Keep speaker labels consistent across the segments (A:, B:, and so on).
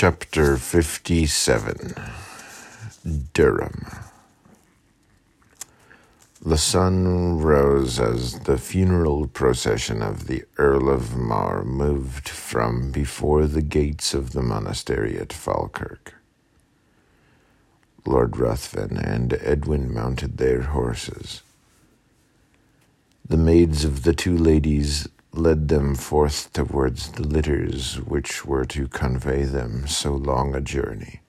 A: Chapter 57 Durham The sun rose as the funeral procession of the Earl of Mar moved from before the gates of the monastery at Falkirk. Lord Ruthven and Edwin mounted their horses. The maids of the two ladies led them forth towards the litters which were to convey them so long a journey.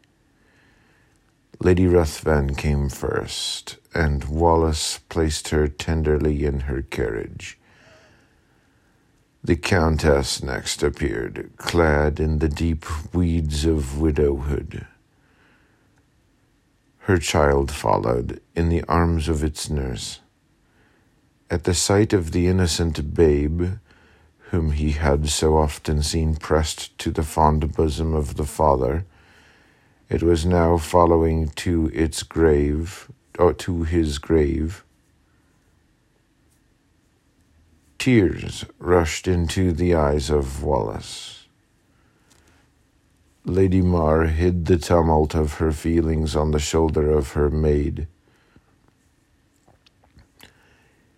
A: Lady Ruthven came first, and Wallace placed her tenderly in her carriage. The Countess next appeared, clad in the deep weeds of widowhood. Her child followed in the arms of its nurse. At the sight of the innocent babe, whom he had so often seen pressed to the fond bosom of the father, it was now following to its grave, or to his grave. Tears rushed into the eyes of Wallace. Lady Mar hid the tumult of her feelings on the shoulder of her maid.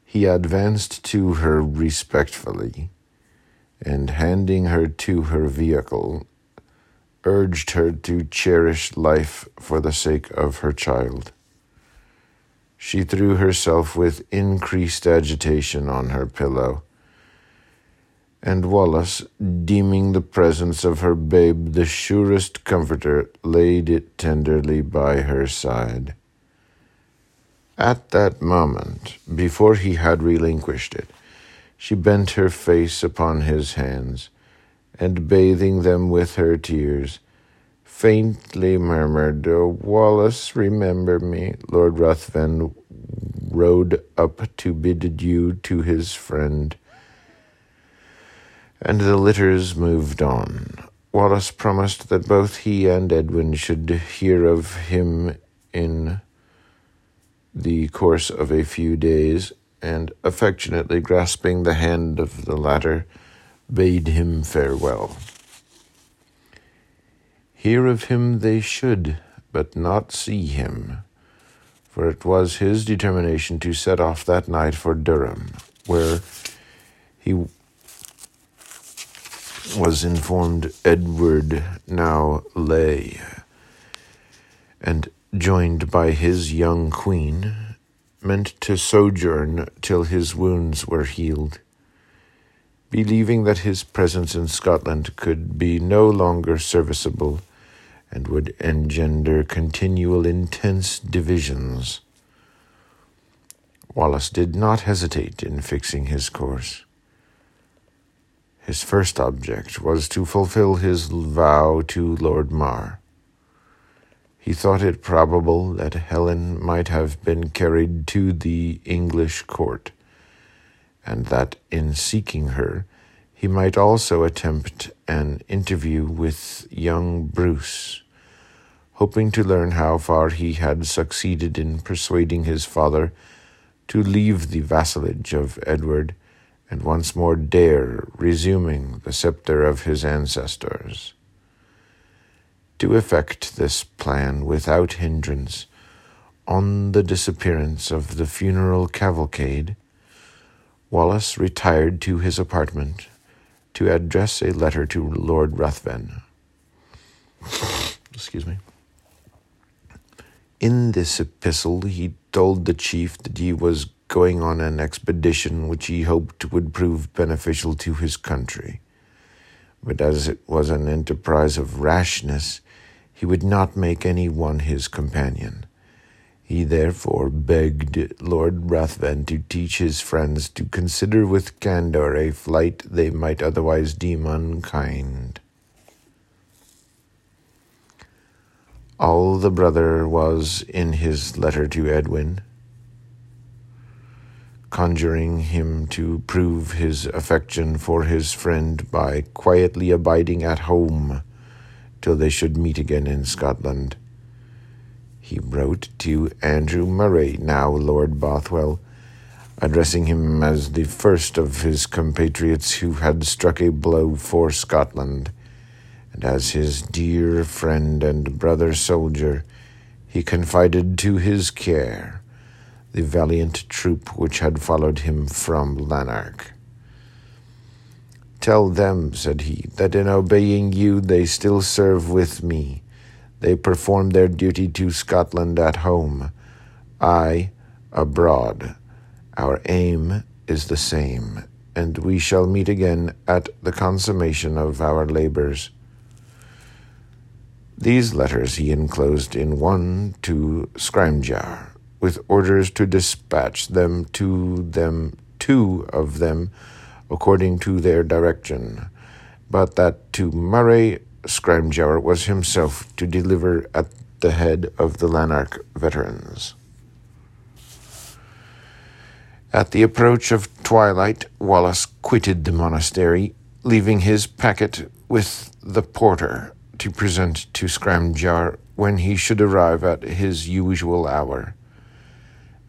A: He advanced to her respectfully and handing her to her vehicle, urged her to cherish life for the sake of her child. She threw herself with increased agitation on her pillow, and Wallace, deeming the presence of her babe the surest comforter, laid it tenderly by her side. At that moment, before he had relinquished it, she bent her face upon his hands, and bathing them with her tears, faintly murmured, oh, Wallace, remember me. Lord Ruthven rode up to bid adieu to his friend, and the litters moved on. Wallace promised that both he and Edwin should hear of him in the course of a few days, and affectionately grasping the hand of the latter, bade him farewell. Hear of him they should, but not see him, for it was his determination to set off that night for Durham, where he was informed Edward now lay, and joined by his young queen, meant to sojourn till his wounds were healed. Believing that his presence in Scotland could be no longer serviceable and would engender continual intense divisions, Wallace did not hesitate in fixing his course. His first object was to fulfill his vow to Lord Mar. He thought it probable that Helen might have been carried to the English court, and that in seeking her, he might also attempt an interview with young Bruce, hoping to learn how far he had succeeded in persuading his father to leave the vassalage of Edward and once more dare resuming the scepter of his ancestors. To effect this plan without hindrance, on the disappearance of the funeral cavalcade, Wallace retired to his apartment to address a letter to Lord Ruthven. Excuse me. In this epistle, he told the chief that he was going on an expedition which he hoped would prove beneficial to his country. But as it was an enterprise of rashness, he would not make any one his companion. He therefore begged Lord Ruthven to teach his friends to consider with candor a flight they might otherwise deem unkind. All the brother was in his letter to Edwin, conjuring him to prove his affection for his friend by quietly abiding at home till they should meet again in Scotland. He wrote to Andrew Murray, now Lord Bothwell, addressing him as the first of his compatriots who had struck a blow for Scotland, and as his dear friend and brother soldier, he confided to his care the valiant troop which had followed him from Lanark. Tell them, said he, that in obeying you they still serve with me. They perform their duty to Scotland at home, I abroad. Our aim is the same, and we shall meet again at the consummation of our labors. These letters he enclosed in one to Scrimgeour, with orders to dispatch them to them, two of them, according to their direction, but that to Murray Scrimgeour was himself to deliver at the head of the Lanark veterans. At the approach of twilight, Wallace quitted the monastery, leaving his packet with the porter to present to Scrimgeour when he should arrive at his usual hour.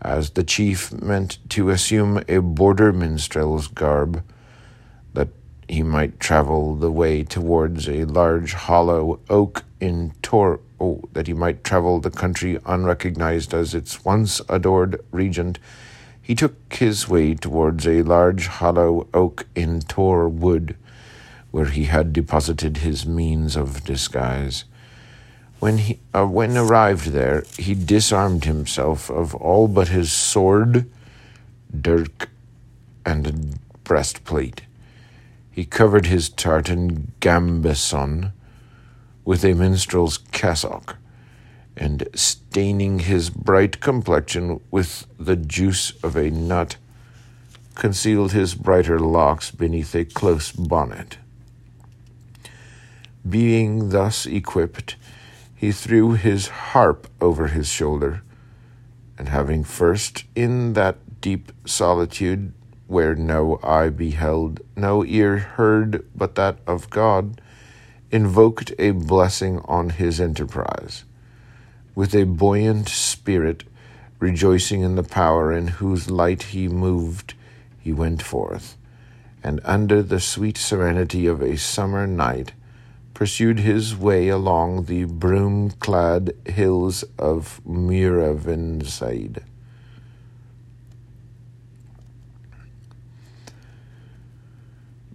A: As the chief meant to assume a border minstrel's garb, he might travel the way towards a large hollow oak in Tor, oh, that he might travel the country unrecognized as its once adored regent he took his way towards a large hollow oak in Tor Wood, where he had deposited his means of disguise. When he uh, when arrived there, he disarmed himself of all but his sword, dirk, and breastplate. He covered his tartan gambeson with a minstrel's cassock and staining his bright complexion with the juice of a nut, concealed his brighter locks beneath a close bonnet. Being thus equipped, he threw his harp over his shoulder, and having first in that deep solitude where no eye beheld, no ear heard but that of God, invoked a blessing on his enterprise. With a buoyant spirit, rejoicing in the power in whose light he moved, he went forth, and under the sweet serenity of a summer night, pursued his way along the broom clad hills of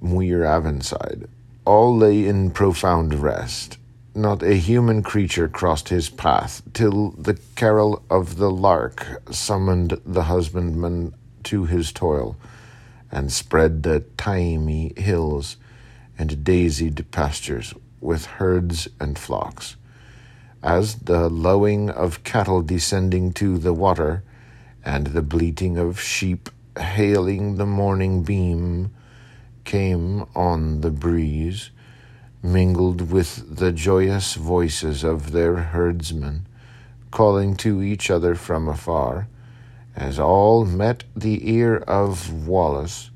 A: Muiravinside. Muiravinside. All lay in profound rest not a human creature crossed his path, till the carol of the lark summoned the husbandman to his toil, and spread the thymy hills and daisied pastures with herds and flocks. As the lowing of cattle descending to the water, and the bleating of sheep hailing the morning beam, came on the breeze, mingled with the joyous voices of their herdsmen, calling to each other from afar. As all met the ear of Wallace,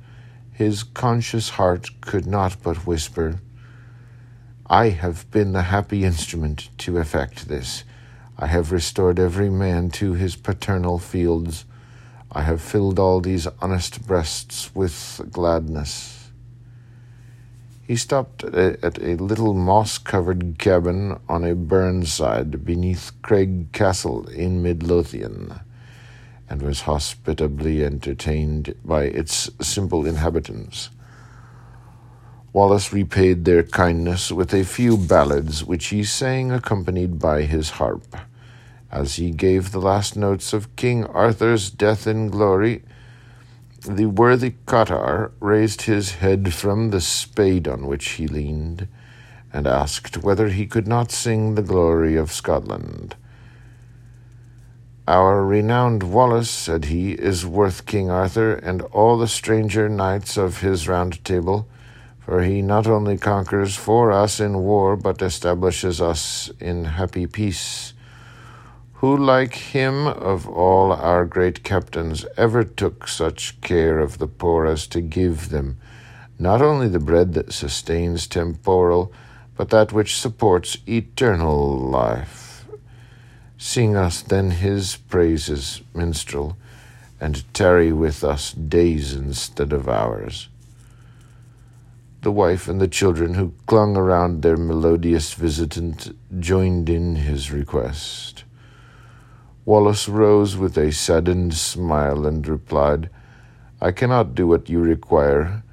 A: his conscious heart could not but whisper, I have been the happy instrument to effect this. I have restored every man to his paternal fields. I have filled all these honest breasts with gladness. He stopped at a little moss covered cabin on a burnside beneath Craig Castle in Midlothian, and was hospitably entertained by its simple inhabitants. Wallace repaid their kindness with a few ballads which he sang accompanied by his harp. As he gave the last notes of King Arthur's death in glory, the worthy Cottar raised his head from the spade on which he leaned, and asked whether he could not sing the glory of Scotland. Our renowned Wallace, said he, is worth King Arthur and all the stranger knights of his round table, for he not only conquers for us in war, but establishes us in happy peace who like him of all our great captains ever took such care of the poor as to give them not only the bread that sustains temporal, but that which supports eternal life. Sing us then his praises, minstrel, and tarry with us days instead of hours. the wife and the children who clung around their melodious visitant joined in his request. Wallace rose with a saddened smile and replied, I cannot do what you require,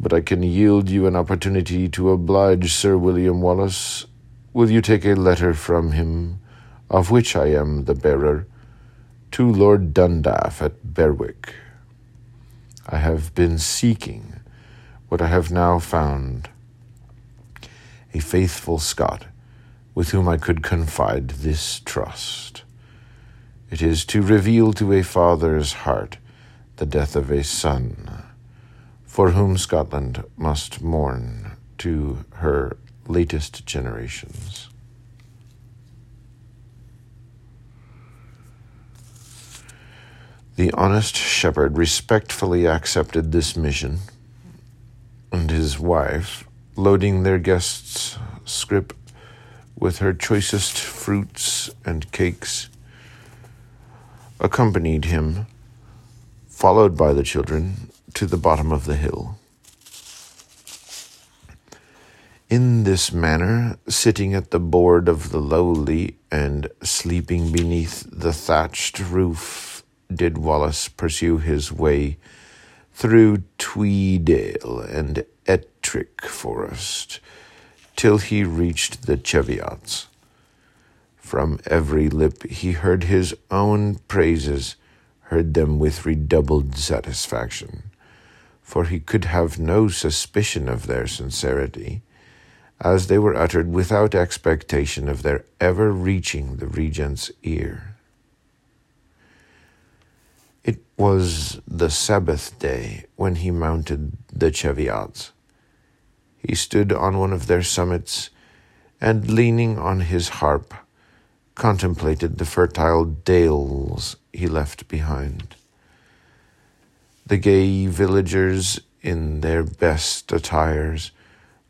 A: but I can yield you an opportunity to oblige Sir William Wallace. Will you take a letter from him, of which I am the bearer, to Lord Dundaff at Berwick? I have been seeking what I have now found a faithful Scot with whom I could confide this trust. It is to reveal to a father's heart the death of a son, for whom Scotland must mourn to her latest generations. The honest shepherd respectfully accepted this mission and his wife, loading their guest's scrip with her choicest fruits and cakes, accompanied him, followed by the children, to the bottom of the hill. In this manner, sitting at the board of the lowly and sleeping beneath the thatched roof, did Wallace pursue his way through Tweedale and Ettrick Forest, till he reached the Cheviots. From every lip he heard his own praises, heard them with redoubled satisfaction, for he could have no suspicion of their sincerity, as they were uttered without expectation of their ever reaching the regent's ear. It was the Sabbath day when he mounted the Cheviots. He stood on one of their summits and, leaning on his harp, contemplated the fertile dales he left behind. The gay villagers, in their best attires,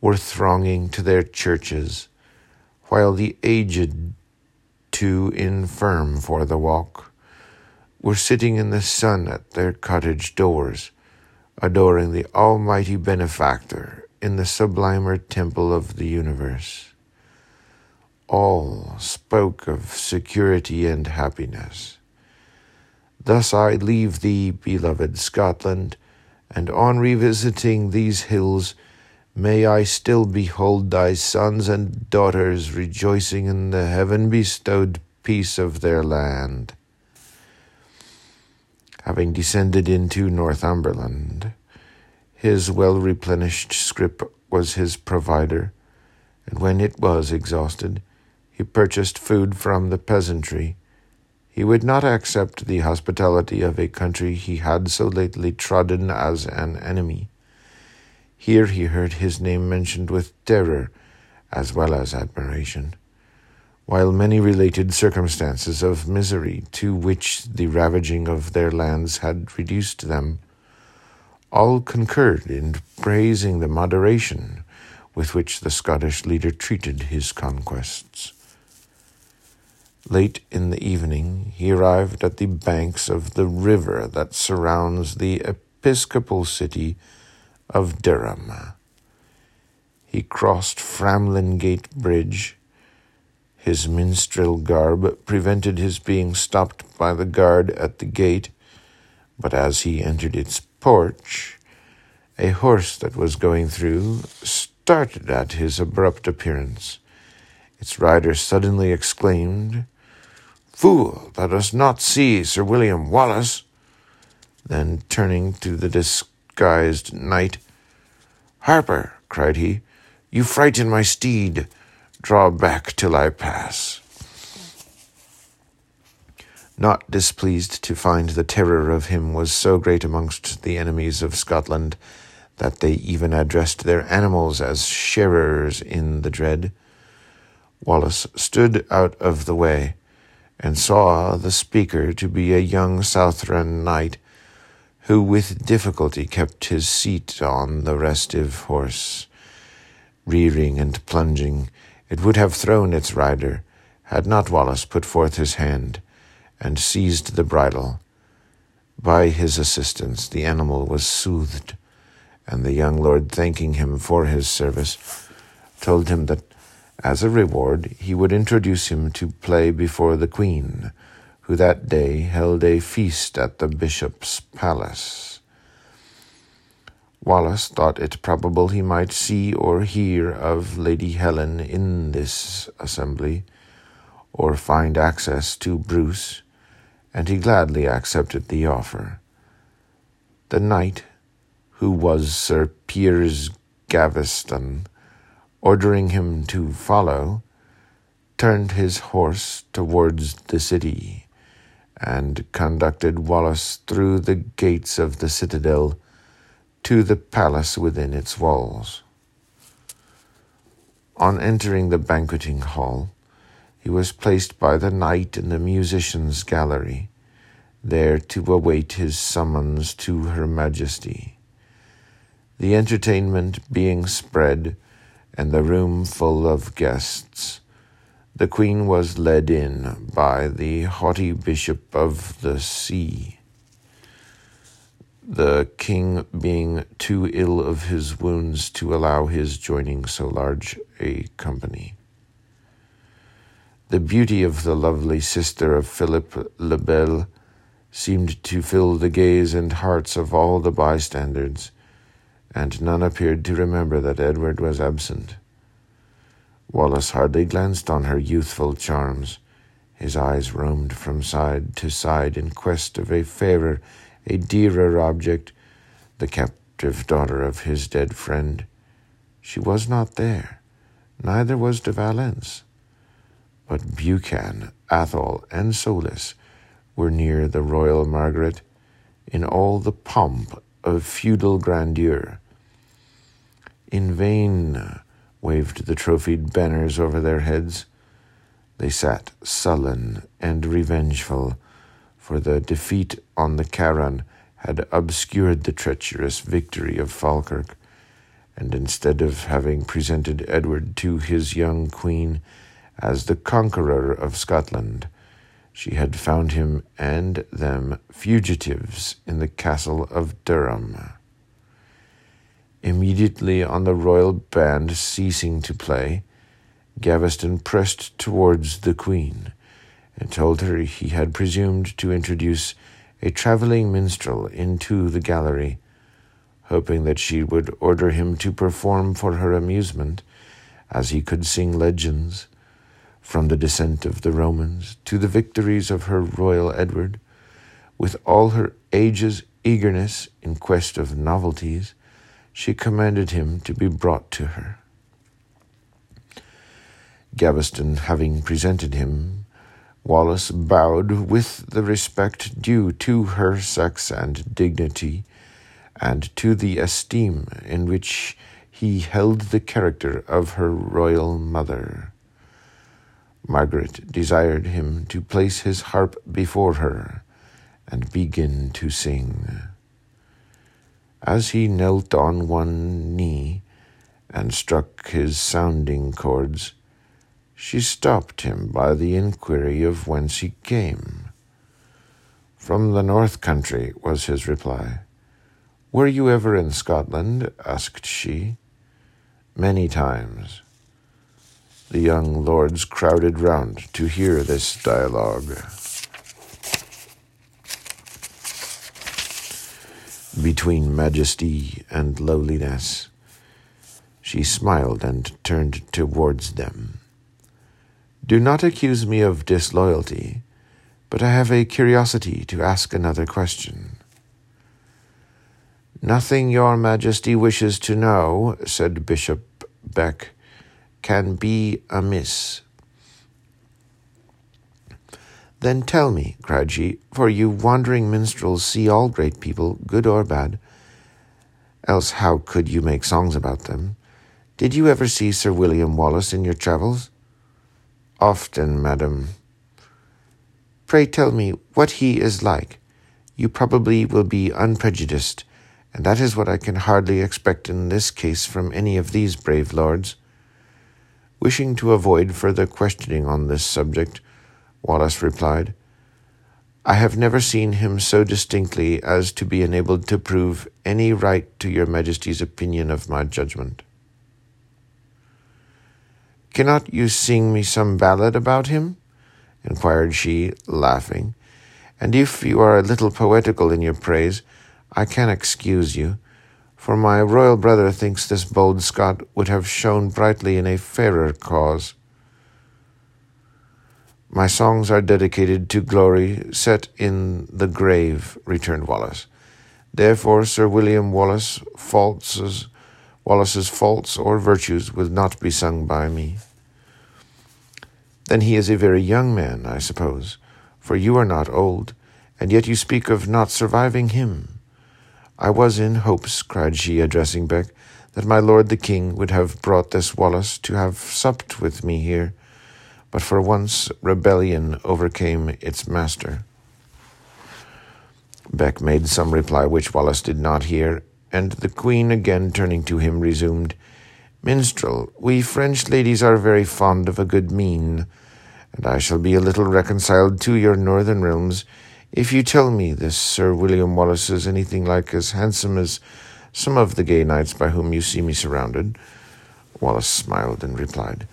A: were thronging to their churches, while the aged, too infirm for the walk, were sitting in the sun at their cottage doors, adoring the Almighty Benefactor in the sublimer temple of the universe. All spoke of security and happiness. Thus I leave thee, beloved Scotland, and on revisiting these hills, may I still behold thy sons and daughters rejoicing in the heaven bestowed peace of their land having descended into Northumberland. His well replenished scrip was his provider, and when it was exhausted, he purchased food from the peasantry. He would not accept the hospitality of a country he had so lately trodden as an enemy. Here he heard his name mentioned with terror as well as admiration while many related circumstances of misery to which the ravaging of their lands had reduced them, all concurred in praising the moderation with which the Scottish leader treated his conquests. Late in the evening, he arrived at the banks of the river that surrounds the episcopal city of Durham. He crossed Framwellgate Bridge his minstrel garb prevented his being stopped by the guard at the gate, but as he entered its porch, a horse that was going through started at his abrupt appearance. Its rider suddenly exclaimed, Fool, thou dost not see Sir William Wallace! Then turning to the disguised knight, Harper, cried he, you frighten my steed. Draw back till I pass. Not displeased to find the terror of him was so great amongst the enemies of Scotland that they even addressed their animals as sharers in the dread, Wallace stood out of the way and saw the speaker to be a young Southron knight who with difficulty kept his seat on the restive horse, rearing and plunging it would have thrown its rider, had not Wallace put forth his hand and seized the bridle. By his assistance, the animal was soothed, and the young lord, thanking him for his service, told him that as a reward he would introduce him to play before the queen, who that day held a feast at the bishop's palace. Wallace thought it probable he might see or hear of Lady Helen in this assembly, or find access to Bruce, and he gladly accepted the offer. The knight, who was Sir Piers Gaveston, ordering him to follow, turned his horse towards the city, and conducted Wallace through the gates of the citadel to the palace within its walls. On entering the banqueting hall, he was placed by the knight in the musicians' gallery, there to await his summons to Her Majesty. The entertainment being spread, and the room full of guests, the Queen was led in by the haughty Bishop of the See. The King being too ill of his wounds to allow his joining so large a company. The beauty of the lovely sister of Philip le Bel seemed to fill the gaze and hearts of all the bystanders, and none appeared to remember that Edward was absent. Wallace hardly glanced on her youthful charms. His eyes roamed from side to side in quest of a fairer, a dearer object, the captive daughter of his dead friend. She was not there, neither was De Valence. But Buchan, Athol, and Soulis were near the royal Margaret in all the pomp of feudal grandeur. In vain uh, waved the trophied banners over their heads. They sat sullen and revengeful, for the defeat on the Carron had obscured the treacherous victory of Falkirk, and instead of having presented Edward to his young queen, as the conqueror of Scotland. She had found him and them fugitives in the castle of Durham. Immediately on the royal band ceasing to play, Gaveston pressed towards the queen and told her he had presumed to introduce a travelling minstrel into the gallery, hoping that she would order him to perform for her amusement, as he could sing legends from the descent of the Romans to the victories of her royal Edward, with all her age's eagerness in quest of novelties, she commanded him to be brought to her. Gaveston having presented him, Wallace bowed with the respect due to her sex and dignity, and to the esteem in which he held the character of her royal mother. Margaret desired him to place his harp before her and begin to sing. As he knelt on one knee and struck his sounding chords, she stopped him by the inquiry of whence he came. From the north country, was his reply. Were you ever in Scotland? asked she. Many times. The young lords crowded round to hear this dialogue. Between majesty and lowliness, she smiled and turned towards them. Do not accuse me of disloyalty, but I have a curiosity to ask another question. Nothing your majesty wishes to know, said Bishop Beck, can be amiss. Then tell me, cried she, for you wandering minstrels see all great people, good or bad. Else how could you make songs about them? Did you ever see Sir William Wallace in your travels? Often, madam. Pray tell me what he is like. You probably will be unprejudiced, and that is what I can hardly expect in this case from any of these brave lords. Wishing to avoid further questioning on this subject, Wallace replied, I have never seen him so distinctly as to be enabled to prove any right to your Majesty's opinion of my judgment. Cannot you sing me some ballad about him? inquired she, laughing. And if you are a little poetical in your praise, I can excuse you, for my royal brother thinks this bold Scot would have shone brightly in a fairer cause. My songs are dedicated to glory set in the grave, returned Wallace. Therefore, Sir William Wallace faults, Wallace's faults or virtues will not be sung by me. Then he is a very young man, I suppose, for you are not old, and yet you speak of not surviving him. I was in hopes, cried she, addressing Beck, that my lord the king would have brought this Wallace to have supped with me here but for once rebellion overcame its master. Beck made some reply which Wallace did not hear, and the queen, again turning to him, resumed, Minstrel, we French ladies are very fond of a good mien, and I shall be a little reconciled to your northern realms if you tell me this Sir William Wallace is anything like as handsome as some of the gay knights by whom you see me surrounded. Wallace smiled and replied,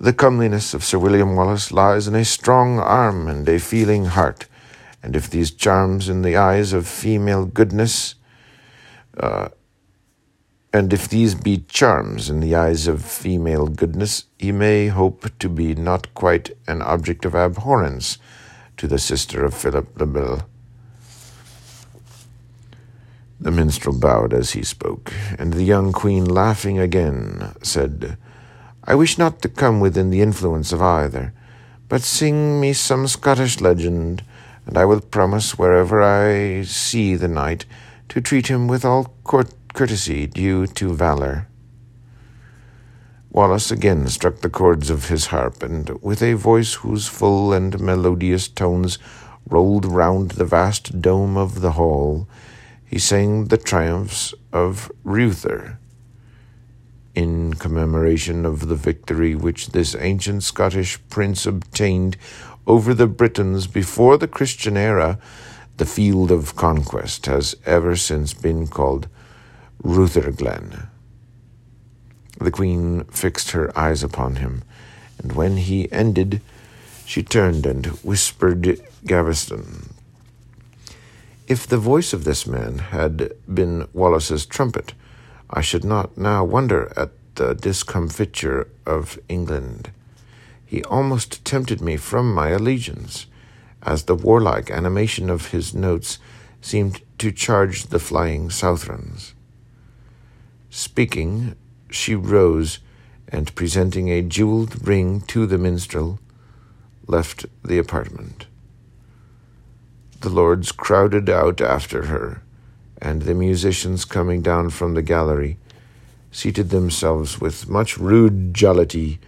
A: the comeliness of Sir William Wallace lies in a strong arm and a feeling heart, and if these charms in the eyes of female goodness, uh, and if these be charms in the eyes of female goodness, he may hope to be not quite an object of abhorrence to the sister of Philip le Bel. The minstrel bowed as he spoke, and the young queen, laughing again, said, I wish not to come within the influence of either, but sing me some Scottish legend, and I will promise wherever I see the knight to treat him with all court courtesy due to valour. Wallace again struck the chords of his harp, and with a voice whose full and melodious tones rolled round the vast dome of the hall, he sang the triumphs of Reuther in commemoration of the victory which this ancient Scottish prince obtained over the Britons before the Christian era, the field of conquest has ever since been called Rutherglen. The queen fixed her eyes upon him, and when he ended, she turned and whispered Gaveston. If the voice of this man had been Wallace's trumpet, I should not now wonder at the discomfiture of England. He almost tempted me from my allegiance, as the warlike animation of his notes seemed to charge the flying Southrons. Speaking, she rose, and presenting a jeweled ring to the minstrel, left the apartment. The lords crowded out after her and the musicians coming down from the gallery seated themselves with much rude jollity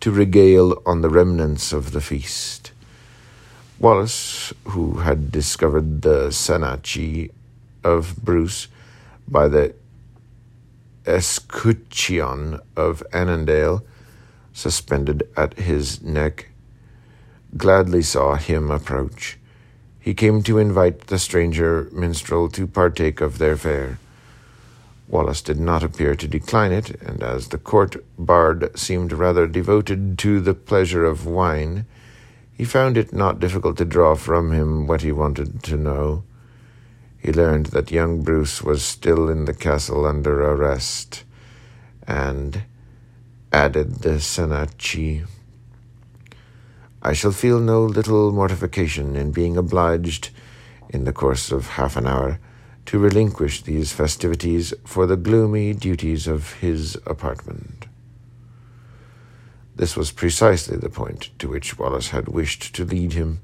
A: to regale on the remnants of the feast. Wallace, who had discovered the Senachie of Bruce by the escutcheon of Annandale suspended at his neck, gladly saw him approach he came to invite the stranger minstrel to partake of their fare. Wallace did not appear to decline it, and as the court bard seemed rather devoted to the pleasure of wine, he found it not difficult to draw from him what he wanted to know. He learned that young Bruce was still in the castle under arrest, and added the Senachie. I shall feel no little mortification in being obliged, in the course of half an hour, to relinquish these festivities for the gloomy duties of his apartment. This was precisely the point to which Wallace had wished to lead him,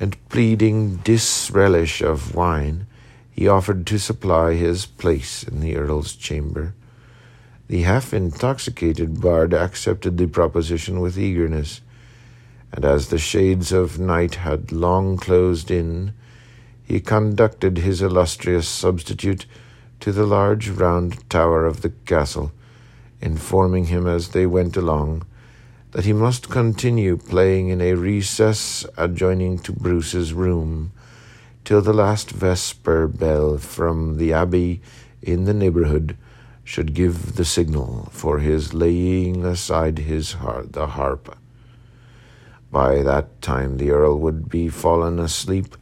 A: and pleading disrelish of wine, he offered to supply his place in the Earl's chamber. The half intoxicated bard accepted the proposition with eagerness and as the shades of night had long closed in, he conducted his illustrious substitute to the large round tower of the castle, informing him as they went along that he must continue playing in a recess adjoining to Bruce's room till the last vesper bell from the abbey in the neighborhood should give the signal for his laying aside his har- the harp. By that time the earl would be fallen asleep,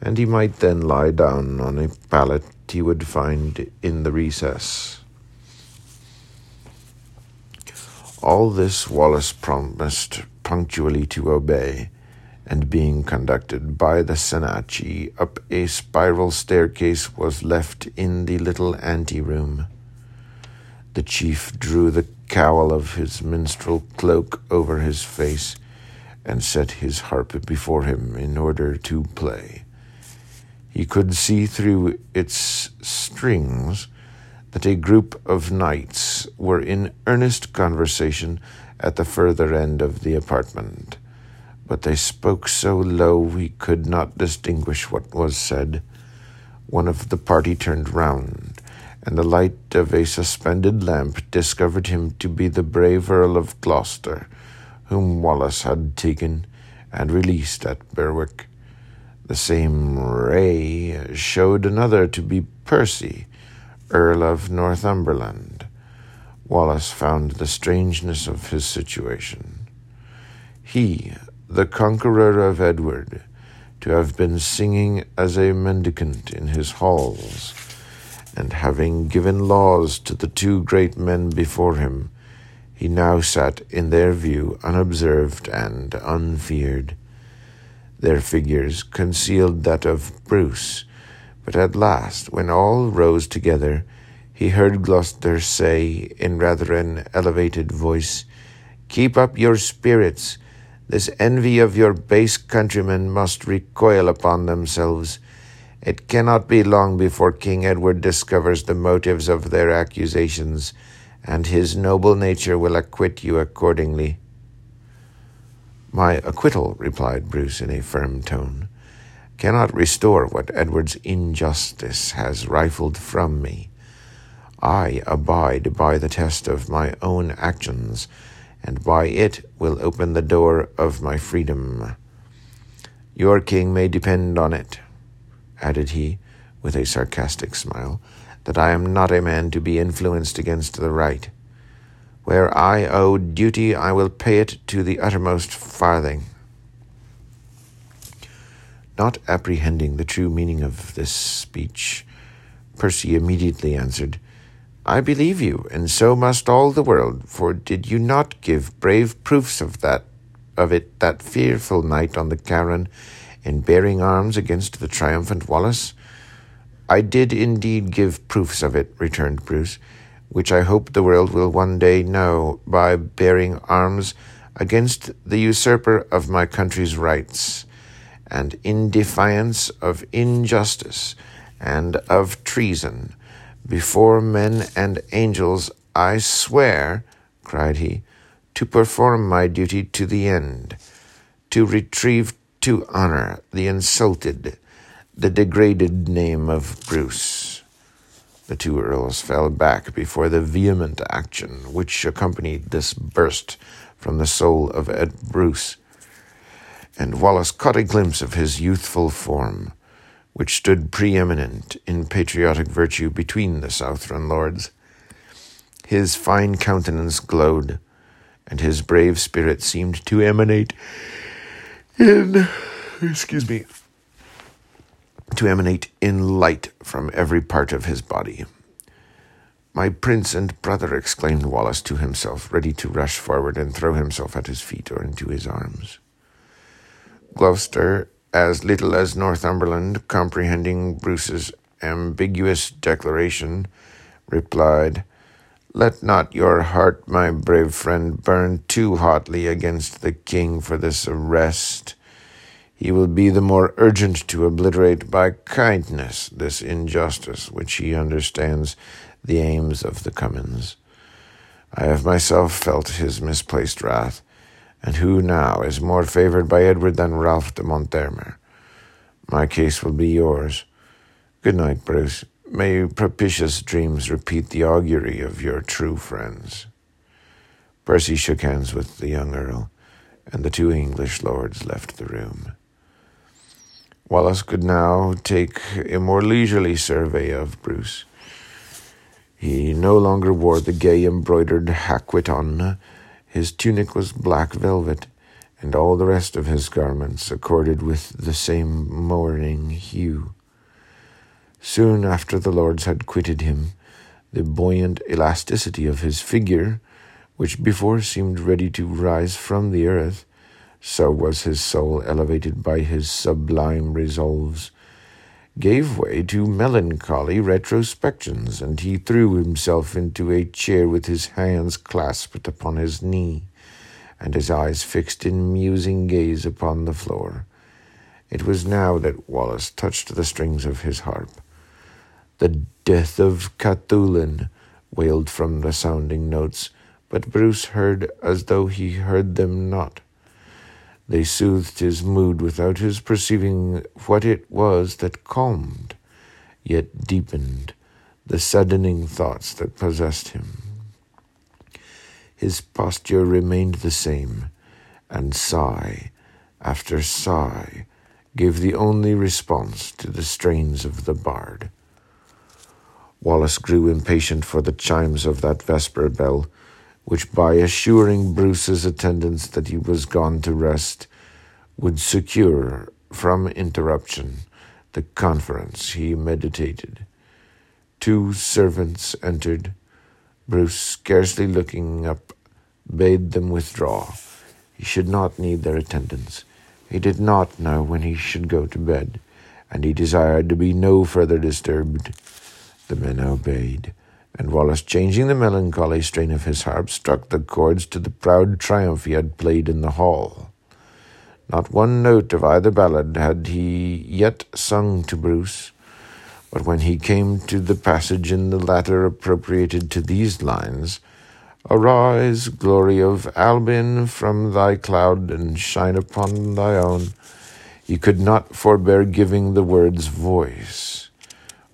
A: and he might then lie down on a pallet he would find in the recess. All this Wallace promised punctually to obey, and being conducted by the Senachie up a spiral staircase was left in the little anteroom. The chief drew the cowl of his minstrel cloak over his face and set his harp before him in order to play. He could see through its strings that a group of knights were in earnest conversation at the further end of the apartment, but they spoke so low we could not distinguish what was said. One of the party turned round, and the light of a suspended lamp discovered him to be the brave Earl of Gloucester, whom Wallace had taken and released at Berwick. The same ray showed another to be Percy, Earl of Northumberland, Wallace found the strangeness of his situation. He, the conqueror of Edward, to have been singing as a mendicant in his halls, and having given laws to the two great men before him, he now sat in their view unobserved and unfeared. Their figures concealed that of Bruce, but at last, when all rose together, he heard Gloucester say in rather an elevated voice, Keep up your spirits. This envy of your base countrymen must recoil upon themselves. It cannot be long before King Edward discovers the motives of their accusations, and his noble nature will acquit you accordingly. My acquittal, replied Bruce in a firm tone, cannot restore what Edward's injustice has rifled from me. I abide by the test of my own actions, and by it will open the door of my freedom. Your king may depend on it, added he, with a sarcastic smile, that I am not a man to be influenced against the right. Where I owe duty, I will pay it to the uttermost farthing. Not apprehending the true meaning of this speech, Percy immediately answered, I believe you, and so must all the world, for did you not give brave proofs of that of it that fearful night on the Carron in bearing arms against the triumphant Wallace? I did indeed give proofs of it, returned Bruce, which I hope the world will one day know by bearing arms against the usurper of my country's rights and in defiance of injustice and of treason, before men and angels, I swear, cried he, to perform my duty to the end, to retrieve to honor the insulted, the degraded name of Bruce. The two earls fell back before the vehement action which accompanied this burst from the soul of Ed Bruce and Wallace caught a glimpse of his youthful form, which stood preeminent in patriotic virtue between the Southron lords. His fine countenance glowed, and his brave spirit seemed to emanate in, excuse me, to emanate in light from every part of his body. My prince and brother, exclaimed Wallace to himself, ready to rush forward and throw himself at his feet or into his arms. Gloucester, as little as Northumberland, comprehending Bruce's ambiguous declaration, replied, Let not your heart, my brave friend, burn too hotly against the king for this arrest. He will be the more urgent to obliterate by kindness this injustice which he understands the aims of the Cummins. I have myself felt his misplaced wrath, and who now is more favored by Edward than Ralph de Monthermer? My case will be yours. Good night, Bruce. May propitious dreams repeat the augury of your true friends. Percy shook hands with the young earl, and the two English lords left the room. Wallace could now take a more leisurely survey of Bruce. He no longer wore the gay embroidered haqueton. His tunic was black velvet, and all the rest of his garments accorded with the same mourning hue. Soon after the lords had quitted him, the buoyant elasticity of his figure, which before seemed ready to rise from the earth, so was his soul elevated by his sublime resolves, gave way to melancholy retrospections, and he threw himself into a chair with his hands clasped upon his knee, and his eyes fixed in musing gaze upon the floor. It was now that Wallace touched the strings of his harp. The death of Cuthullin wailed from the sounding notes, but Bruce heard as though he heard them not. They soothed his mood without his perceiving what it was that calmed, yet deepened, the saddening thoughts that possessed him. His posture remained the same, and sigh after sigh gave the only response to the strains of the bard. Wallace grew impatient for the chimes of that vesper bell which by assuring Bruce's attendants that he was gone to rest, would secure from interruption the conference he meditated. Two servants entered. Bruce, scarcely looking up, bade them withdraw. He should not need their attendance. He did not know when he should go to bed, and he desired to be no further disturbed. The men obeyed and Wallace, changing the melancholy strain of his harp, struck the chords to the proud triumph he had played in the hall. Not one note of either ballad had he yet sung to Bruce, but when he came to the passage in the latter appropriated to these lines, Arise, glory of Albion, from thy cloud, and shine upon thy own, he could not forbear giving the words voice.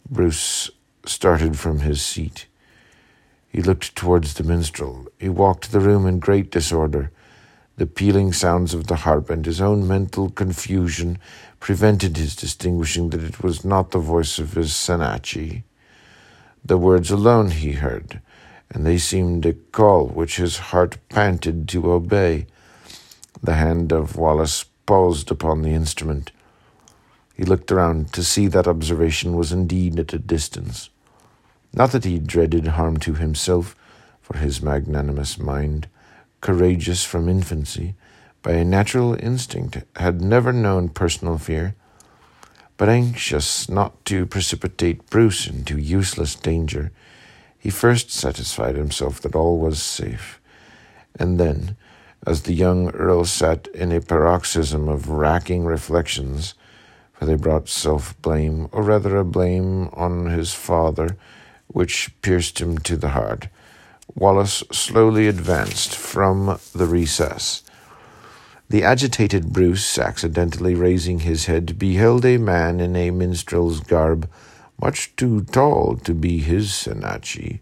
A: Bruce started from his seat. He looked towards the minstrel. He walked the room in great disorder. The pealing sounds of the harp and his own mental confusion prevented his distinguishing that it was not the voice of his Senachie. The words alone he heard, and they seemed a call which his heart panted to obey. The hand of Wallace paused upon the instrument. He looked around to see that observation was indeed at a distance. Not that he dreaded harm to himself, for his magnanimous mind, courageous from infancy, by a natural instinct, had never known personal fear, but anxious not to precipitate Bruce into useless danger, he first satisfied himself that all was safe, and then, as the young earl sat in a paroxysm of racking reflections, for they brought self blame, or rather a blame on his father, which pierced him to the heart. Wallace slowly advanced from the recess. The agitated Bruce, accidentally raising his head, beheld a man in a minstrel's garb, much too tall to be his Senachie,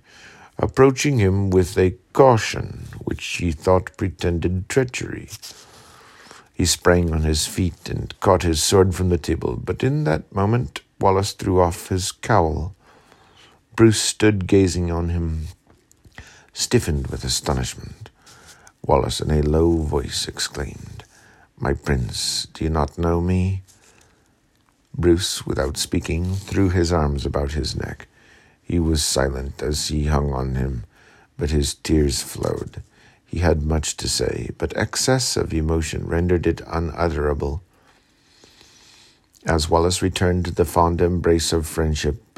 A: approaching him with a caution which he thought pretended treachery. He sprang on his feet and caught his sword from the table, but in that moment Wallace threw off his cowl. Bruce stood gazing on him, stiffened with astonishment. Wallace, in a low voice, exclaimed, My prince, do you not know me? Bruce, without speaking, threw his arms about his neck. He was silent as he hung on him, but his tears flowed. He had much to say, but excess of emotion rendered it unutterable. As Wallace returned the fond embrace of friendship,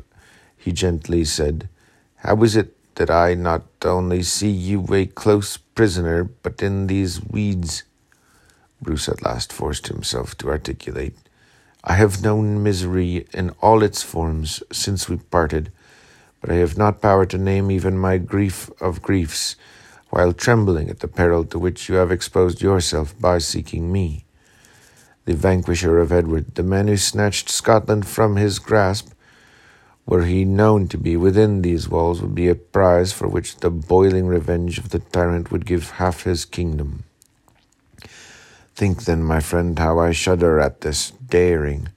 A: he gently said, How is it that I not only see you a close prisoner, but in these weeds? Bruce at last forced himself to articulate. I have known misery in all its forms since we parted, but I have not power to name even my grief of griefs, while trembling at the peril to which you have exposed yourself by seeking me. The vanquisher of Edward, the man who snatched Scotland from his grasp, were he known to be within these walls, would be a prize for which the boiling revenge of the tyrant would give half his kingdom. Think then, my friend, how I shudder at this daring.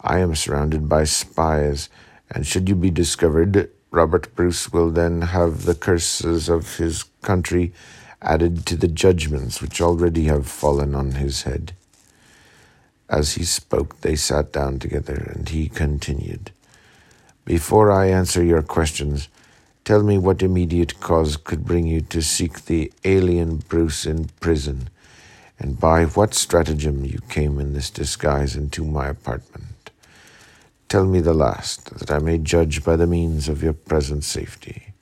A: I am surrounded by spies, and should you be discovered, Robert Bruce will then have the curses of his country added to the judgments which already have fallen on his head. As he spoke, they sat down together, and he continued. Before I answer your questions, tell me what immediate cause could bring you to seek the alien Bruce in prison, and by what stratagem you came in this disguise into my apartment. Tell me the last, that I may judge by the means of your present safety.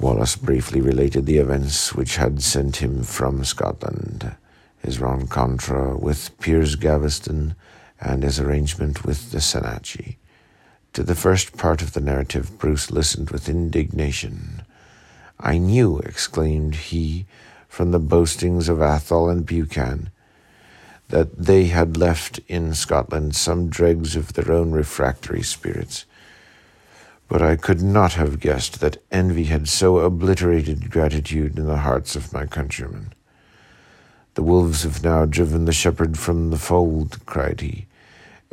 A: Wallace briefly related the events which had sent him from Scotland, his rencontre with Piers Gaveston, and his arrangement with the Senachie. To the first part of the narrative, Bruce listened with indignation. I knew, exclaimed he, from the boastings of Athol and Buchan, that they had left in Scotland some dregs of their own refractory spirits. But I could not have guessed that envy had so obliterated gratitude in the hearts of my countrymen. The wolves have now driven the shepherd from the fold, cried he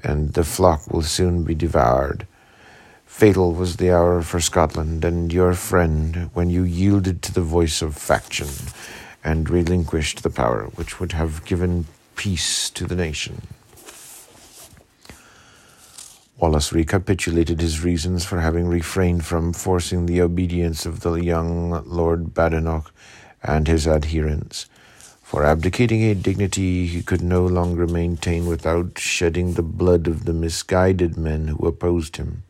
A: and the flock will soon be devoured. Fatal was the hour for Scotland and your friend when you yielded to the voice of faction and relinquished the power which would have given peace to the nation. Wallace recapitulated his reasons for having refrained from forcing the obedience of the young Lord Badenoch and his adherents for abdicating a dignity he could no longer maintain without shedding the blood of the misguided men who opposed him.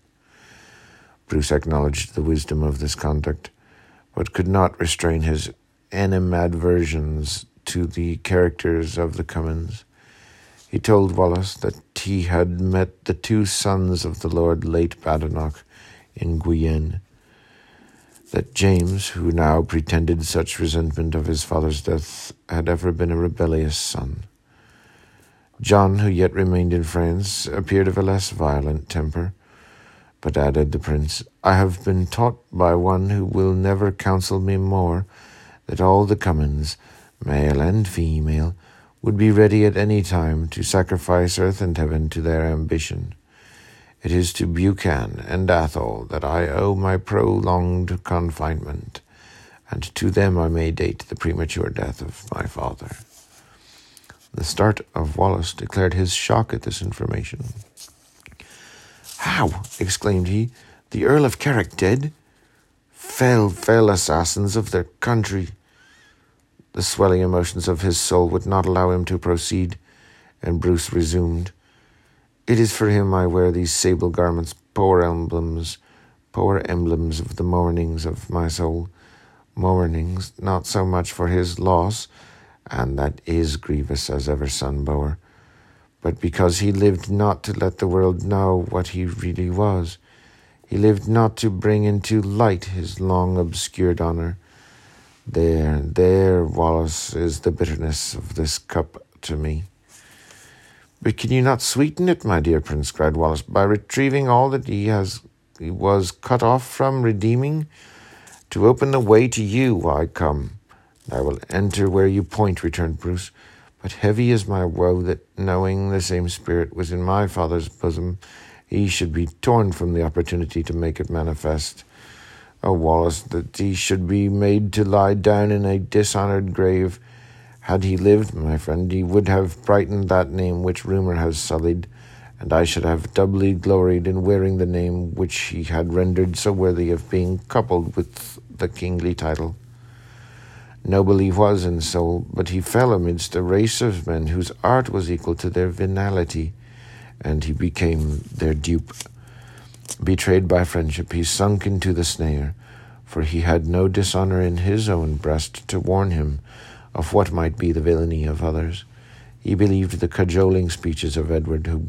A: Bruce acknowledged the wisdom of this conduct, but could not restrain his animadversions to the characters of the Cummins. He told Wallace that he had met the two sons of the Lord late Badenoch in Guienne, that James, who now pretended such resentment of his father's death, had ever been a rebellious son. John, who yet remained in France, appeared of a less violent temper, but added the prince, I have been taught by one who will never counsel me more that all the Cummins, male and female, would be ready at any time to sacrifice earth and heaven to their ambition. It is to Buchan and Athol that I owe my prolonged confinement, and to them I may date the premature death of my father. The start of Wallace declared his shock at this information. How? exclaimed he. The Earl of Carrick dead? Fell, fell assassins of their country. The swelling emotions of his soul would not allow him to proceed, and Bruce resumed. It is for him I wear these sable garments, poor emblems, poor emblems of the mournings of my soul. Mournings, not so much for his loss, and that is grievous as ever son bore, but because he lived not to let the world know what he really was. He lived not to bring into light his long obscured honour. There, there, Wallace, is the bitterness of this cup to me. But can you not sweeten it, my dear Prince, cried Wallace, by retrieving all that he has he was cut off from redeeming? To open the way to you I come. I will enter where you point, returned Bruce. But heavy is my woe that, knowing the same spirit was in my father's bosom, he should be torn from the opportunity to make it manifest. O oh, Wallace, that he should be made to lie down in a dishonored grave had he lived, my friend, he would have brightened that name which rumour has sullied, and I should have doubly gloried in wearing the name which he had rendered so worthy of being coupled with the kingly title. Noble he was in soul, but he fell amidst a race of men whose art was equal to their venality, and he became their dupe. Betrayed by friendship, he sunk into the snare, for he had no dishonour in his own breast to warn him of what might be the villainy of others. He believed the cajoling speeches of Edward, who,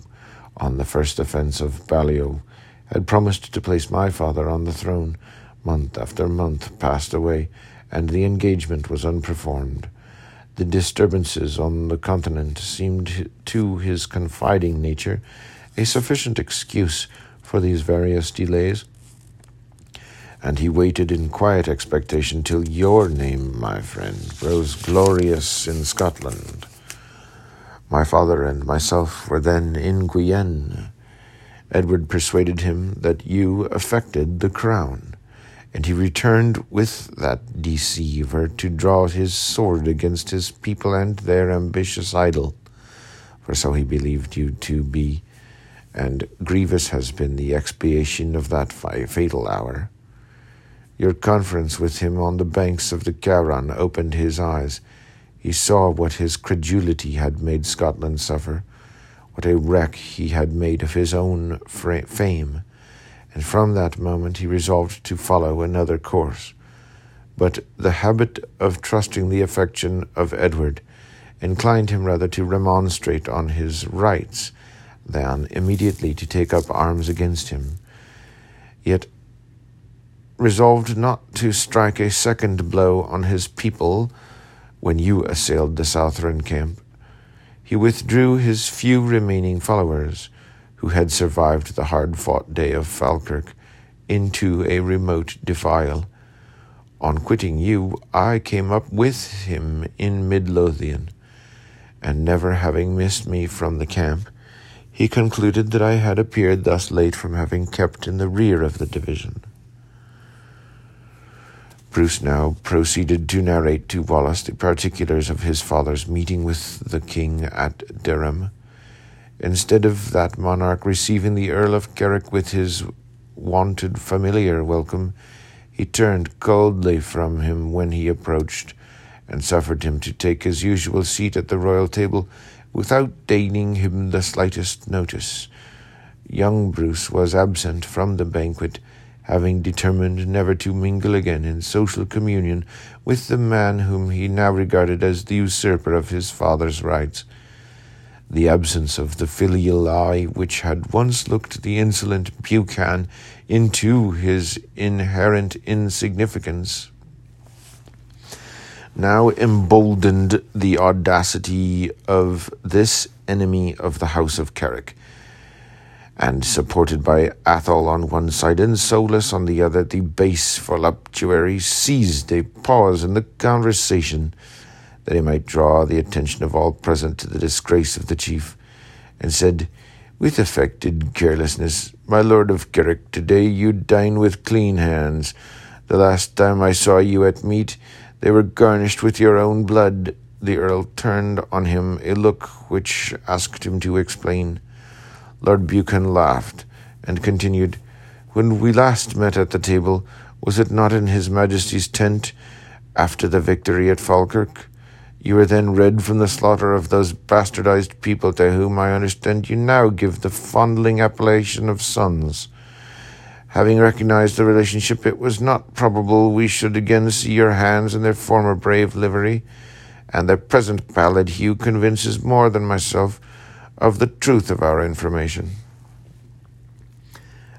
A: on the first offence of Balliol, had promised to place my father on the throne. Month after month passed away, and the engagement was unperformed. The disturbances on the continent seemed to his confiding nature a sufficient excuse for these various delays, and he waited in quiet expectation till your name, my friend, rose glorious in Scotland. My father and myself were then in Guienne. Edward persuaded him that you affected the crown, and he returned with that deceiver to draw his sword against his people and their ambitious idol, for so he believed you to be, and grievous has been the expiation of that fatal hour. Your conference with him on the banks of the Carron opened his eyes. He saw what his credulity had made Scotland suffer, what a wreck he had made of his own fame, and from that moment he resolved to follow another course. But the habit of trusting the affection of Edward inclined him rather to remonstrate on his rights than immediately to take up arms against him. Yet resolved not to strike a second blow on his people when you assailed the Southron camp, he withdrew his few remaining followers, who had survived the hard fought day of Falkirk, into a remote defile. On quitting you, I came up with him in Midlothian, and never having missed me from the camp, he concluded that I had appeared thus late from having kept in the rear of the division. Bruce now proceeded to narrate to Wallace the particulars of his father's meeting with the king at Durham. Instead of that monarch receiving the Earl of Carrick with his wonted familiar welcome, he turned coldly from him when he approached, and suffered him to take his usual seat at the royal table without deigning him the slightest notice. Young Bruce was absent from the banquet having determined never to mingle again in social communion with the man whom he now regarded as the usurper of his father's rights. The absence of the filial eye which had once looked the insolent Buchan into his inherent insignificance now emboldened the audacity of this enemy of the house of Carrick and supported by Athol on one side and Soulis on the other, the base voluptuary seized a pause in the conversation that he might draw the attention of all present to the disgrace of the chief, and said, with affected carelessness, My lord of Carrick, today you dine with clean hands. The last time I saw you at meat, they were garnished with your own blood. The earl turned on him a look which asked him to explain. Lord Buchan laughed and continued, When we last met at the table, was it not in His Majesty's tent after the victory at Falkirk? You were then red from the slaughter of those bastardized people to whom I understand you now give the fondling appellation of sons. Having recognized the relationship, it was not probable we should again see your hands in their former brave livery, and their present pallid hue convinces more than myself of the truth of our information.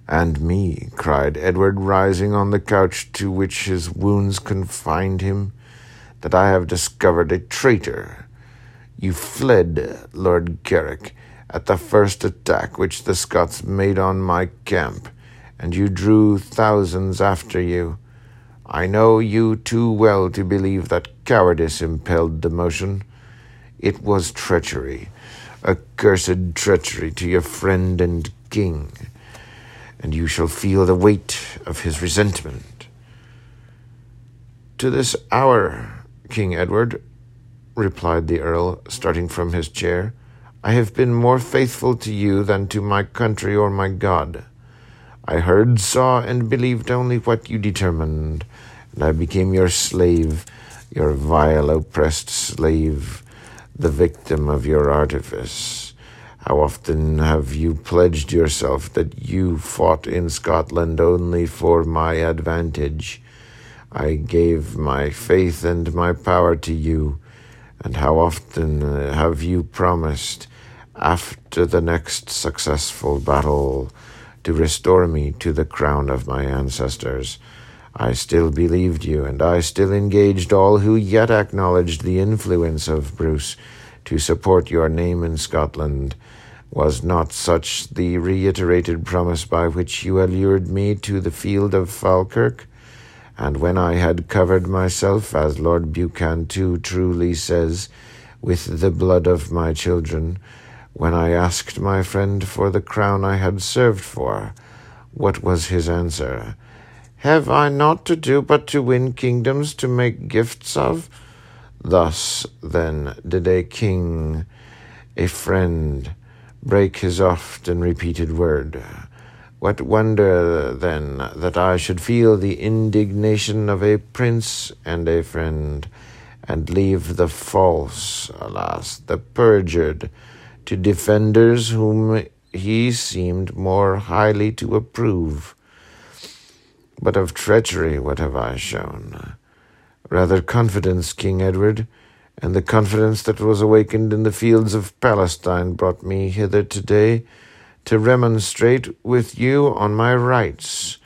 A: And me, cried Edward, rising on the couch to which his wounds confined him, that I have discovered a traitor. You fled, Lord Carrick, at the first attack which the Scots made on my camp, and you drew thousands after you. I know you too well to believe that cowardice impelled the motion. It was treachery accursed treachery to your friend and king, and you shall feel the weight of his resentment. To this hour, King Edward, replied the earl, starting from his chair, I have been more faithful to you than to my country or my God. I heard, saw, and believed only what you determined, and I became your slave, your vile, oppressed slave the victim of your artifice? How often have you pledged yourself that you fought in Scotland only for my advantage? I gave my faith and my power to you, and how often uh, have you promised, after the next successful battle, to restore me to the crown of my ancestors? I still believed you, and I still engaged all who yet acknowledged the influence of Bruce to support your name in Scotland. Was not such the reiterated promise by which you allured me to the field of Falkirk? And when I had covered myself, as Lord Buchan too truly says, with the blood of my children, when I asked my friend for the crown I had served for, what was his answer? Have I naught to do but to win kingdoms to make gifts of? Thus, then, did a king, a friend, break his oft and repeated word. What wonder, then, that I should feel the indignation of a prince and a friend, and leave the false, alas, the perjured, to defenders whom he seemed more highly to approve. But of treachery what have I shown? Rather confidence, King Edward, and the confidence that was awakened in the fields of Palestine brought me hither today to remonstrate with you on my rights,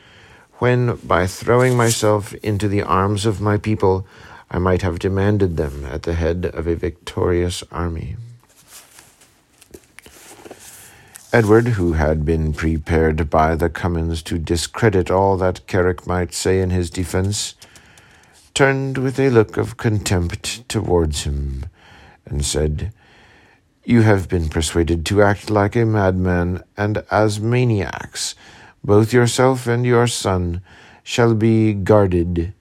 A: when, by throwing myself into the arms of my people, I might have demanded them at the head of a victorious army. Edward, who had been prepared by the Cummins to discredit all that Carrick might say in his defence, turned with a look of contempt towards him, and said, You have been persuaded to act like a madman, and as maniacs, both yourself and your son shall be guarded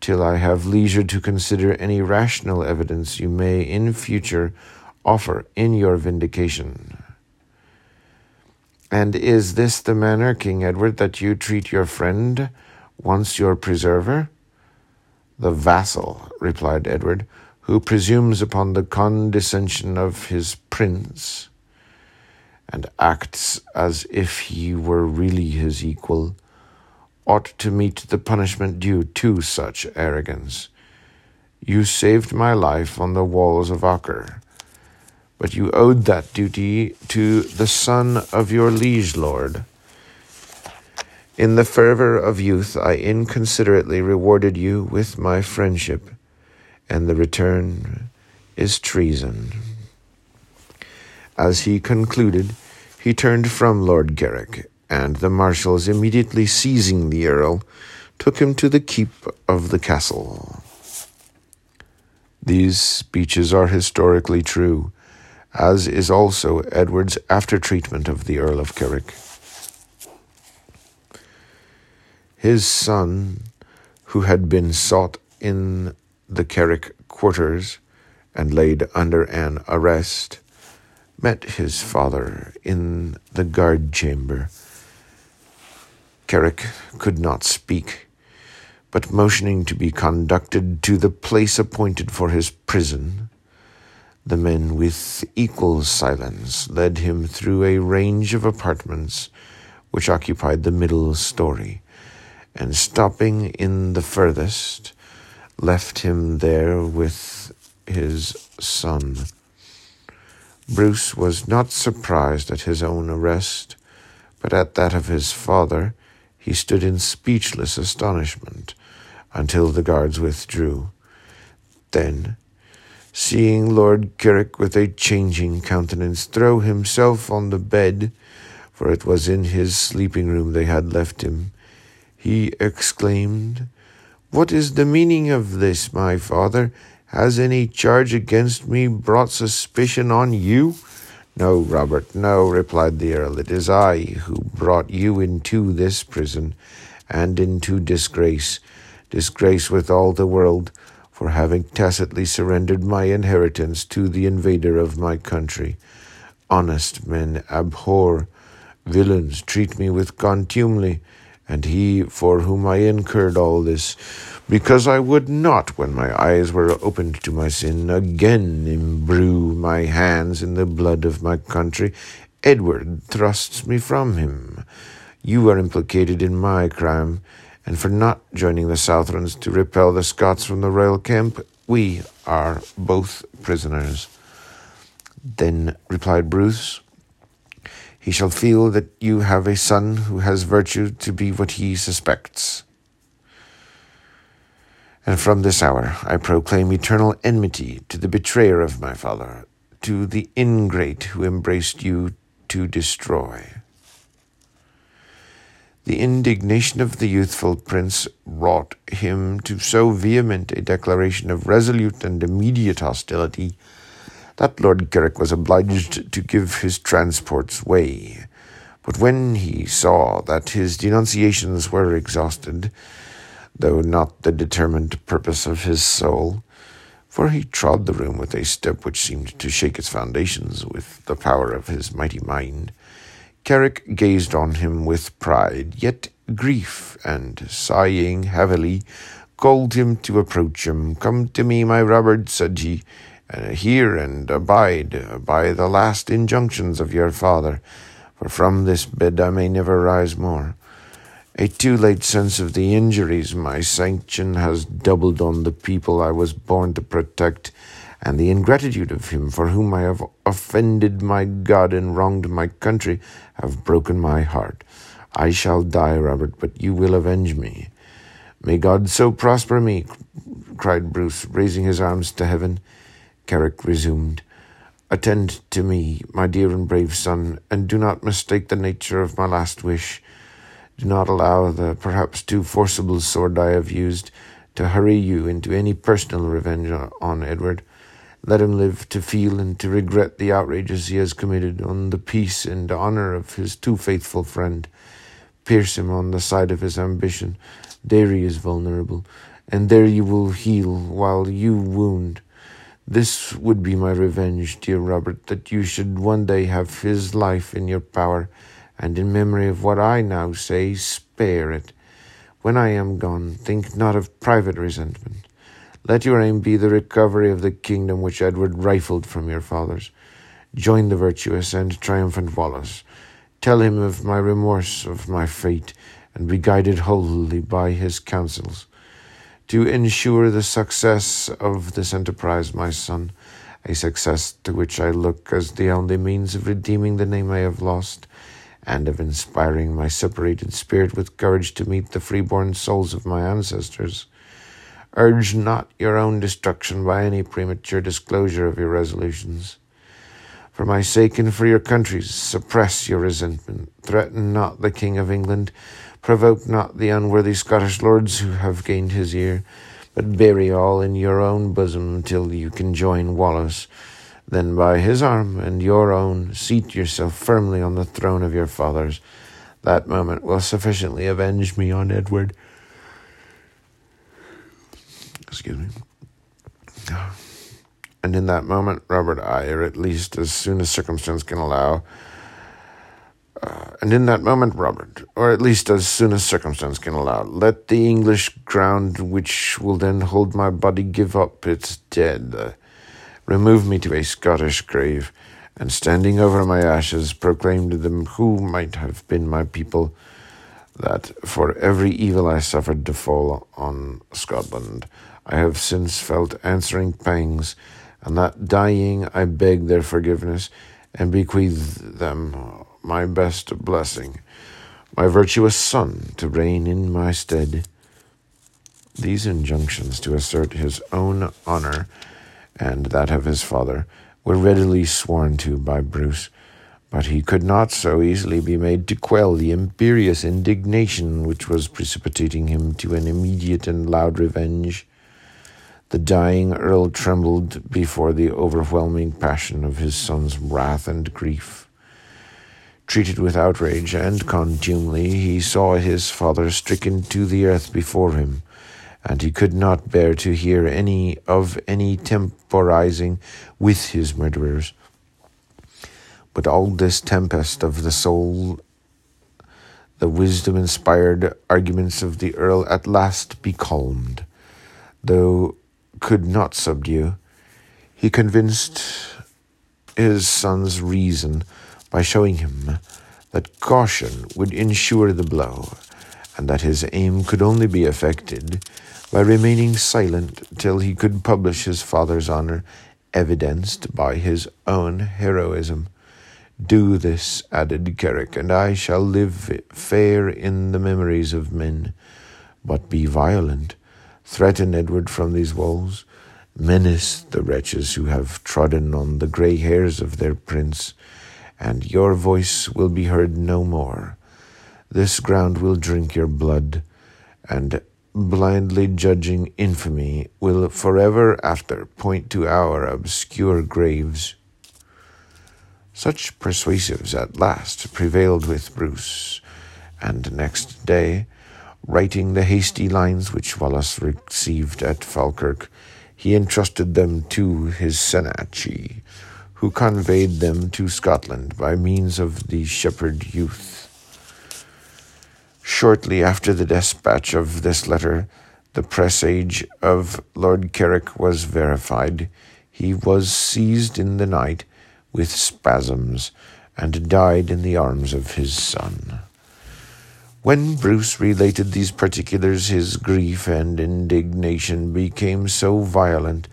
A: till I have leisure to consider any rational evidence you may in future offer in your vindication. And is this the manner, King Edward, that you treat your friend, once your preserver? The vassal, replied Edward, who presumes upon the condescension of his prince, and acts as if he were really his equal, ought to meet the punishment due to such arrogance. You saved my life on the walls of Acre, but you owed that duty to the son of your liege lord. In the fervor of youth, I inconsiderately rewarded you with my friendship, and the return is treason. As he concluded, he turned from Lord Carrick, and the marshals, immediately seizing the earl, took him to the keep of the castle. These speeches are historically true, as is also Edward's after treatment of the Earl of Carrick. His son, who had been sought in the Carrick quarters and laid under an arrest, met his father in the guard chamber. Carrick could not speak, but motioning to be conducted to the place appointed for his prison, the men with equal silence led him through a range of apartments which occupied the middle story and stopping in the furthest, left him there with his son. Bruce was not surprised at his own arrest, but at that of his father he stood in speechless astonishment until the guards withdrew. Then, seeing Lord Carrick with a changing countenance throw himself on the bed, for it was in his sleeping room they had left him, he exclaimed. What is the meaning of this, my father? Has any charge against me brought suspicion on you? No, Robert, no, replied the earl. It is I who brought you into this prison and into disgrace, disgrace with all the world, for having tacitly surrendered my inheritance to the invader of my country. Honest men abhor, villains treat me with contumely and he for whom I incurred all this, because I would not, when my eyes were opened to my sin, again imbrue my hands in the blood of my country. Edward thrusts me from him. You are implicated in my crime, and for not joining the Southrons to repel the Scots from the royal camp, we are both prisoners. Then replied Bruce, he shall feel that you have a son who has virtue to be what he suspects. And from this hour I proclaim eternal enmity to the betrayer of my father, to the ingrate who embraced you to destroy. The indignation of the youthful prince wrought him to so vehement a declaration of resolute and immediate hostility that Lord Carrick was obliged to give his transports way. But when he saw that his denunciations were exhausted, though not the determined purpose of his soul, for he trod the room with a step which seemed to shake its foundations with the power of his mighty mind, Carrick gazed on him with pride, yet grief, and, sighing heavily, called him to approach him. Come to me, my Robert, said he, and hear and abide by the last injunctions of your father, for from this bed I may never rise more. A too late sense of the injuries my sanction has doubled on the people I was born to protect, and the ingratitude of him for whom I have offended my God and wronged my country have broken my heart. I shall die, Robert, but you will avenge me. May God so prosper me, cried Bruce, raising his arms to heaven. Carrick resumed. Attend to me, my dear and brave son, and do not mistake the nature of my last wish. Do not allow the perhaps too forcible sword I have used to hurry you into any personal revenge on Edward. Let him live to feel and to regret the outrages he has committed on the peace and honor of his too faithful friend. Pierce him on the side of his ambition. There he is vulnerable, and there you will heal while you wound. This would be my revenge, dear Robert, that you should one day have his life in your power, and in memory of what I now say, spare it. When I am gone, think not of private resentment. Let your aim be the recovery of the kingdom which Edward rifled from your fathers. Join the virtuous and triumphant Wallace. Tell him of my remorse of my fate, and be guided wholly by his counsels. To ensure the success of this enterprise, my son, a success to which I look as the only means of redeeming the name I have lost, and of inspiring my separated spirit with courage to meet the freeborn souls of my ancestors. Urge not your own destruction by any premature disclosure of your resolutions. For my sake and for your country's, suppress your resentment. Threaten not the King of England. Provoke not the unworthy Scottish lords who have gained his ear. But bury all in your own bosom till you can join Wallace. Then by his arm and your own, seat yourself firmly on the throne of your fathers. That moment will sufficiently avenge me on Edward excuse me. And in that moment, Robert I, or at least as soon as circumstance can allow, uh, and in that moment, Robert, or at least as soon as circumstance can allow, let the English ground which will then hold my body give up its dead. Uh, remove me to a Scottish grave, and standing over my ashes, proclaim to them who might have been my people that for every evil I suffered to fall on Scotland, I have since felt answering pangs, and that dying I beg their forgiveness and bequeath them my best blessing, my virtuous son to reign in my stead. These injunctions to assert his own honor and that of his father were readily sworn to by Bruce, but he could not so easily be made to quell the imperious indignation which was precipitating him to an immediate and loud revenge. The dying earl trembled before the overwhelming passion of his son's wrath and grief. Treated with outrage and contumely, he saw his father stricken to the earth before him, and he could not bear to hear any of any temporizing with his murderers. But all this tempest of the soul, the wisdom inspired arguments of the earl at last becalmed, though could not subdue. He convinced his son's reason by showing him that caution would ensure the blow, and that his aim could only be effected by remaining silent till he could publish his father's honor, evidenced by his own heroism. Do this, added Carrick, and I shall live fair in the memories of men. But be violent, Threaten Edward from these walls. Menace the wretches who have trodden on the grey hairs of their prince, and your voice will be heard no more. This ground will drink your blood, and blindly judging infamy will forever after point to our obscure graves. Such persuasives at last prevailed with Bruce, and next day, writing the hasty lines which Wallace received at Falkirk, he entrusted them to his Senachie, who conveyed them to Scotland by means of the shepherd youth. Shortly after the despatch of this letter, the presage of Lord Carrick was verified. He was seized in the night with spasms and died in the arms of his son. When Bruce related these particulars, his grief and indignation became so violent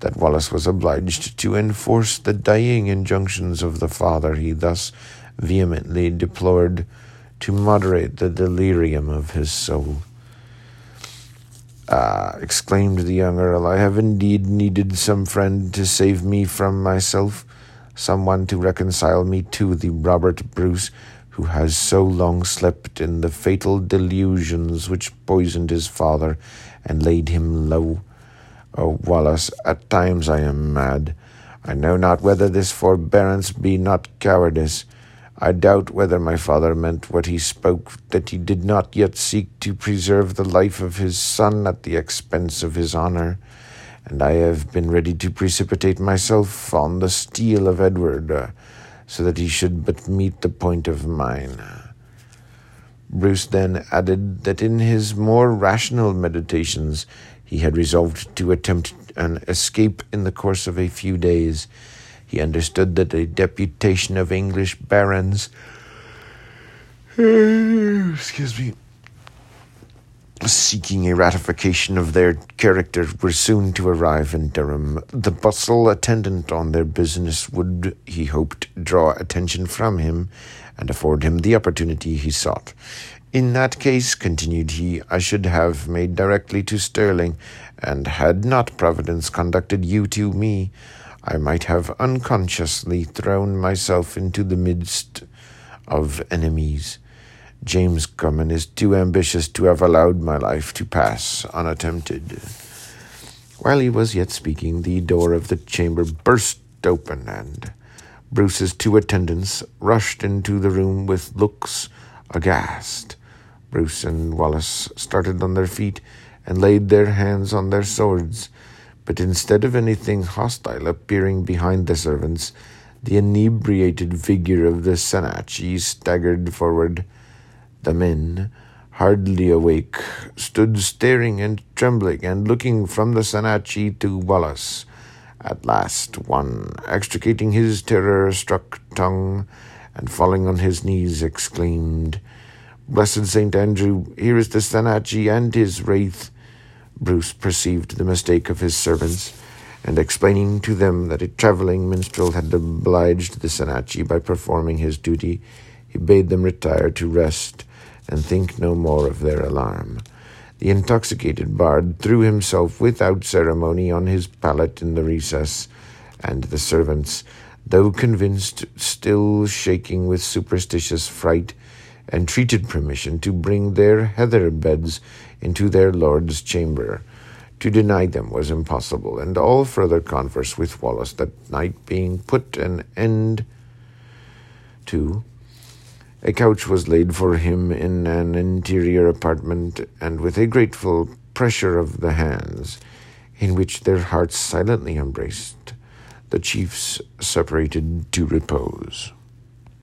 A: that Wallace was obliged to enforce the dying injunctions of the father he thus vehemently deplored to moderate the delirium of his soul. Ah, exclaimed the young earl, I have indeed needed some friend to save me from myself, someone to reconcile me to the Robert Bruce who has so long slept in the fatal delusions which poisoned his father and laid him low. Oh, Wallace, at times I am mad. I know not whether this forbearance be not cowardice. I doubt whether my father meant what he spoke, that he did not yet seek to preserve the life of his son at the expense of his honor, and I have been ready to precipitate myself on the steel of Edward, uh, so that he should but meet the point of mine. Bruce then added that in his more rational meditations he had resolved to attempt an escape in the course of a few days. He understood that a deputation of English barons, excuse me, seeking a ratification of their character were soon to arrive in Durham. The bustle attendant on their business would, he hoped, draw attention from him and afford him the opportunity he sought. In that case, continued he, I should have made directly to Stirling, and had not Providence conducted you to me, I might have unconsciously thrown myself into the midst of enemies. James Comyn is too ambitious to have allowed my life to pass unattempted. While he was yet speaking, the door of the chamber burst open, and Bruce's two attendants rushed into the room with looks aghast. Bruce and Wallace started on their feet and laid their hands on their swords, but instead of anything hostile appearing behind the servants, the inebriated figure of the Senachie staggered forward. The men, hardly awake, stood staring and trembling and looking from the Senachie to Wallace. At last, one, extricating his terror struck tongue and falling on his knees, exclaimed, Blessed Saint Andrew, here is the Senachie and his wraith. Bruce perceived the mistake of his servants, and explaining to them that a travelling minstrel had obliged the Senachie by performing his duty, he bade them retire to rest and think no more of their alarm. The intoxicated bard threw himself without ceremony on his pallet in the recess, and the servants, though convinced, still shaking with superstitious fright, entreated permission to bring their heather beds into their lord's chamber. To deny them was impossible, and all further converse with Wallace that night being put an end to, a couch was laid for him in an interior apartment, and with a grateful pressure of the hands, in which their hearts silently embraced, the chiefs separated to repose.